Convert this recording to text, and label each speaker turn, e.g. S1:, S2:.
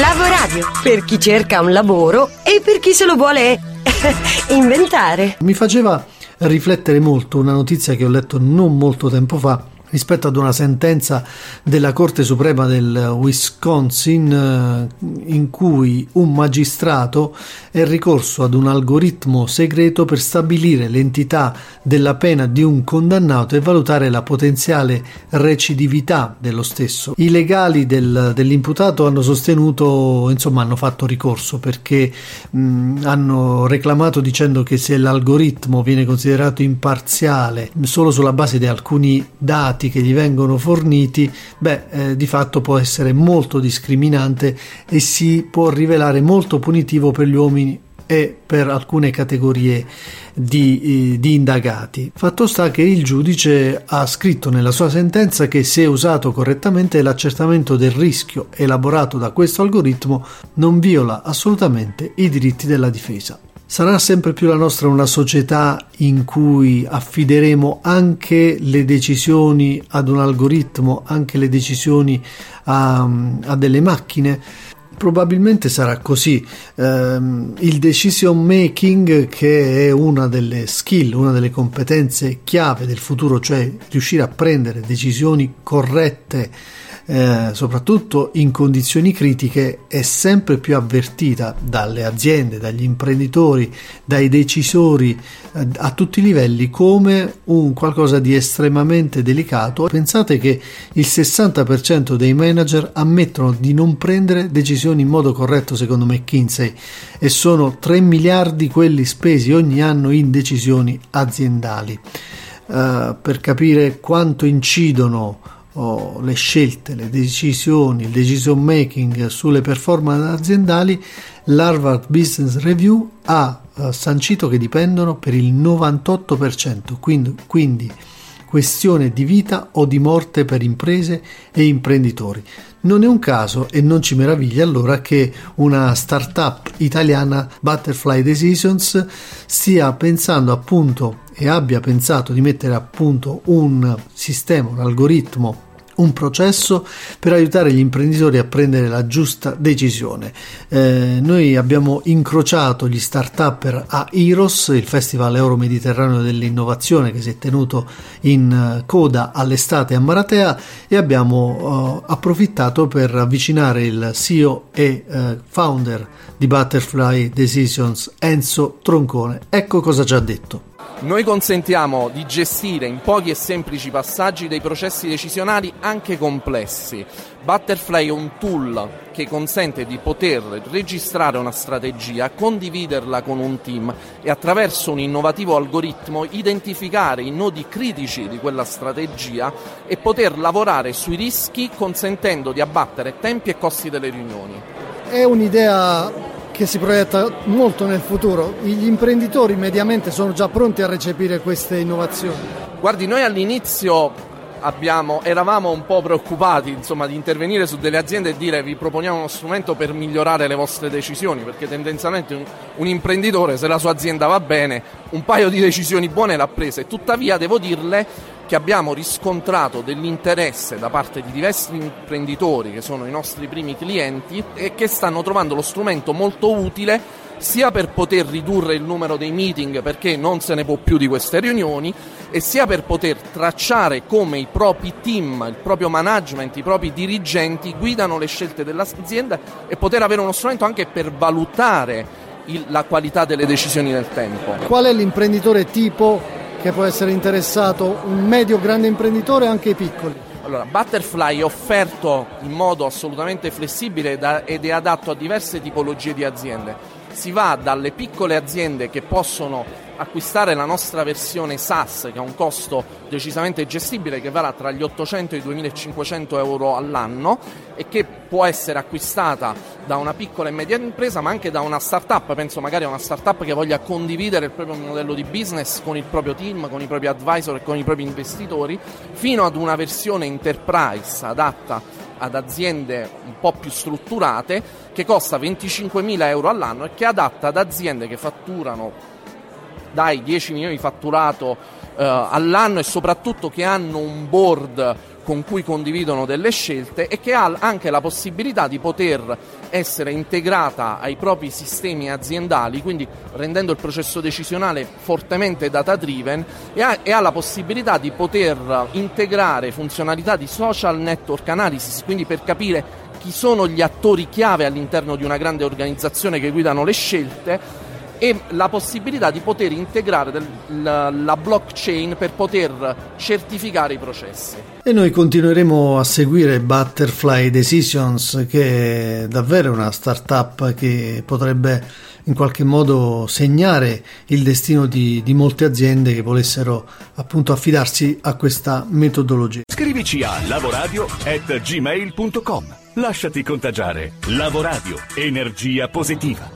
S1: Lavoradio, per chi cerca un lavoro e per chi se lo vuole inventare.
S2: Mi faceva riflettere molto una notizia che ho letto non molto tempo fa rispetto ad una sentenza della Corte Suprema del Wisconsin eh, in cui un magistrato è ricorso ad un algoritmo segreto per stabilire l'entità della pena di un condannato e valutare la potenziale recidività dello stesso. I legali del, dell'imputato hanno sostenuto, insomma, hanno fatto ricorso perché mh, hanno reclamato dicendo che se l'algoritmo viene considerato imparziale solo sulla base di alcuni dati dati che gli vengono forniti, beh, eh, di fatto può essere molto discriminante e si può rivelare molto punitivo per gli uomini e per alcune categorie di, eh, di, indagati. Fatto sta che il giudice ha scritto nella sua sentenza che se usato correttamente l'accertamento del rischio elaborato da questo algoritmo non viola assolutamente i diritti della difesa. Sarà sempre più la nostra una società in cui affideremo anche le decisioni ad un algoritmo, anche le decisioni a, a delle macchine? Probabilmente sarà così. Um, il decision making, che è una delle skill, una delle competenze chiave del futuro, cioè riuscire a prendere decisioni corrette eh, soprattutto in condizioni critiche, è sempre più avvertita dalle aziende, dagli imprenditori, dai decisori eh, a tutti i livelli come un qualcosa di estremamente delicato. Pensate che il 60% dei manager ammettono di non prendere decisioni in modo corretto secondo McKinsey e sono 3 miliardi quelli spesi ogni anno in decisioni aziendali. Uh, per capire quanto incidono oh, le scelte, le decisioni, il decision making sulle performance aziendali, l'Harvard Business Review ha eh, sancito che dipendono per il 98%, quindi, quindi questione di vita o di morte per imprese e imprenditori. Non è un caso e non ci meraviglia allora che una startup italiana, Butterfly Decisions, stia pensando appunto e abbia pensato di mettere a punto un sistema, un algoritmo un processo per aiutare gli imprenditori a prendere la giusta decisione. Eh, noi abbiamo incrociato gli start-upper a Iros, il Festival Euro-Mediterraneo dell'Innovazione che si è tenuto in eh, coda all'estate a Maratea e abbiamo uh, approfittato per avvicinare il CEO e uh, founder di Butterfly Decisions, Enzo Troncone. Ecco cosa ci ha detto.
S3: Noi consentiamo di gestire in pochi e semplici passaggi dei processi decisionali anche complessi. Butterfly è un tool che consente di poter registrare una strategia, condividerla con un team e attraverso un innovativo algoritmo identificare i nodi critici di quella strategia e poter lavorare sui rischi consentendo di abbattere tempi e costi delle riunioni.
S2: È un'idea che si proietta molto nel futuro. Gli imprenditori mediamente sono già pronti a recepire queste innovazioni.
S3: Guardi, noi all'inizio Abbiamo, eravamo un po' preoccupati insomma, di intervenire su delle aziende e dire vi proponiamo uno strumento per migliorare le vostre decisioni, perché tendenzialmente un, un, imprenditore, se la sua azienda va bene, un paio di decisioni buone l'ha prese. Tuttavia devo dirle che abbiamo riscontrato dell'interesse da parte di diversi imprenditori che sono i nostri primi clienti e che stanno trovando lo strumento molto utile sia per poter ridurre il numero dei meeting perché non se ne può più di queste riunioni e sia per poter tracciare come i propri team, il proprio management, i propri dirigenti guidano le scelte dell'azienda e poter avere uno strumento anche per valutare il, la qualità delle decisioni nel tempo.
S2: Qual è l'imprenditore tipo che può essere interessato un medio grande imprenditore e anche i piccoli.
S3: Allora, Butterfly è offerto in modo assolutamente flessibile ed è adatto a diverse tipologie di aziende. Si va dalle piccole aziende che possono acquistare la nostra versione SaaS che ha un costo decisamente gestibile che varrà tra gli 800 e i 2500 euro all'anno e che può essere acquistata da una piccola e media impresa ma anche da una startup, penso magari a una startup che voglia condividere il proprio modello di business con il proprio team, con i propri advisor e con i propri investitori, fino ad una versione enterprise adatta ad aziende un po' più strutturate che costa 25.000 euro all'anno e che adatta ad aziende che fatturano dai 10 milioni di fatturato all'anno e soprattutto che hanno un board con cui condividono delle scelte e che ha anche la possibilità di poter essere integrata ai propri sistemi aziendali, quindi rendendo il processo decisionale fortemente data driven e ha, e ha la possibilità di poter integrare funzionalità di social network analysis, quindi per capire chi sono gli attori chiave all'interno di una grande organizzazione che guidano le scelte e la possibilità di poter integrare del, la, la, blockchain per poter certificare i processi.
S2: E noi continueremo a seguire Butterfly Decisions, che è davvero una startup che potrebbe in qualche modo segnare il destino di, di molte aziende che volessero appunto affidarsi a questa metodologia.
S4: Scrivici a lavoradio.gmail.com Lasciati contagiare. Lavoradio. Energia positiva.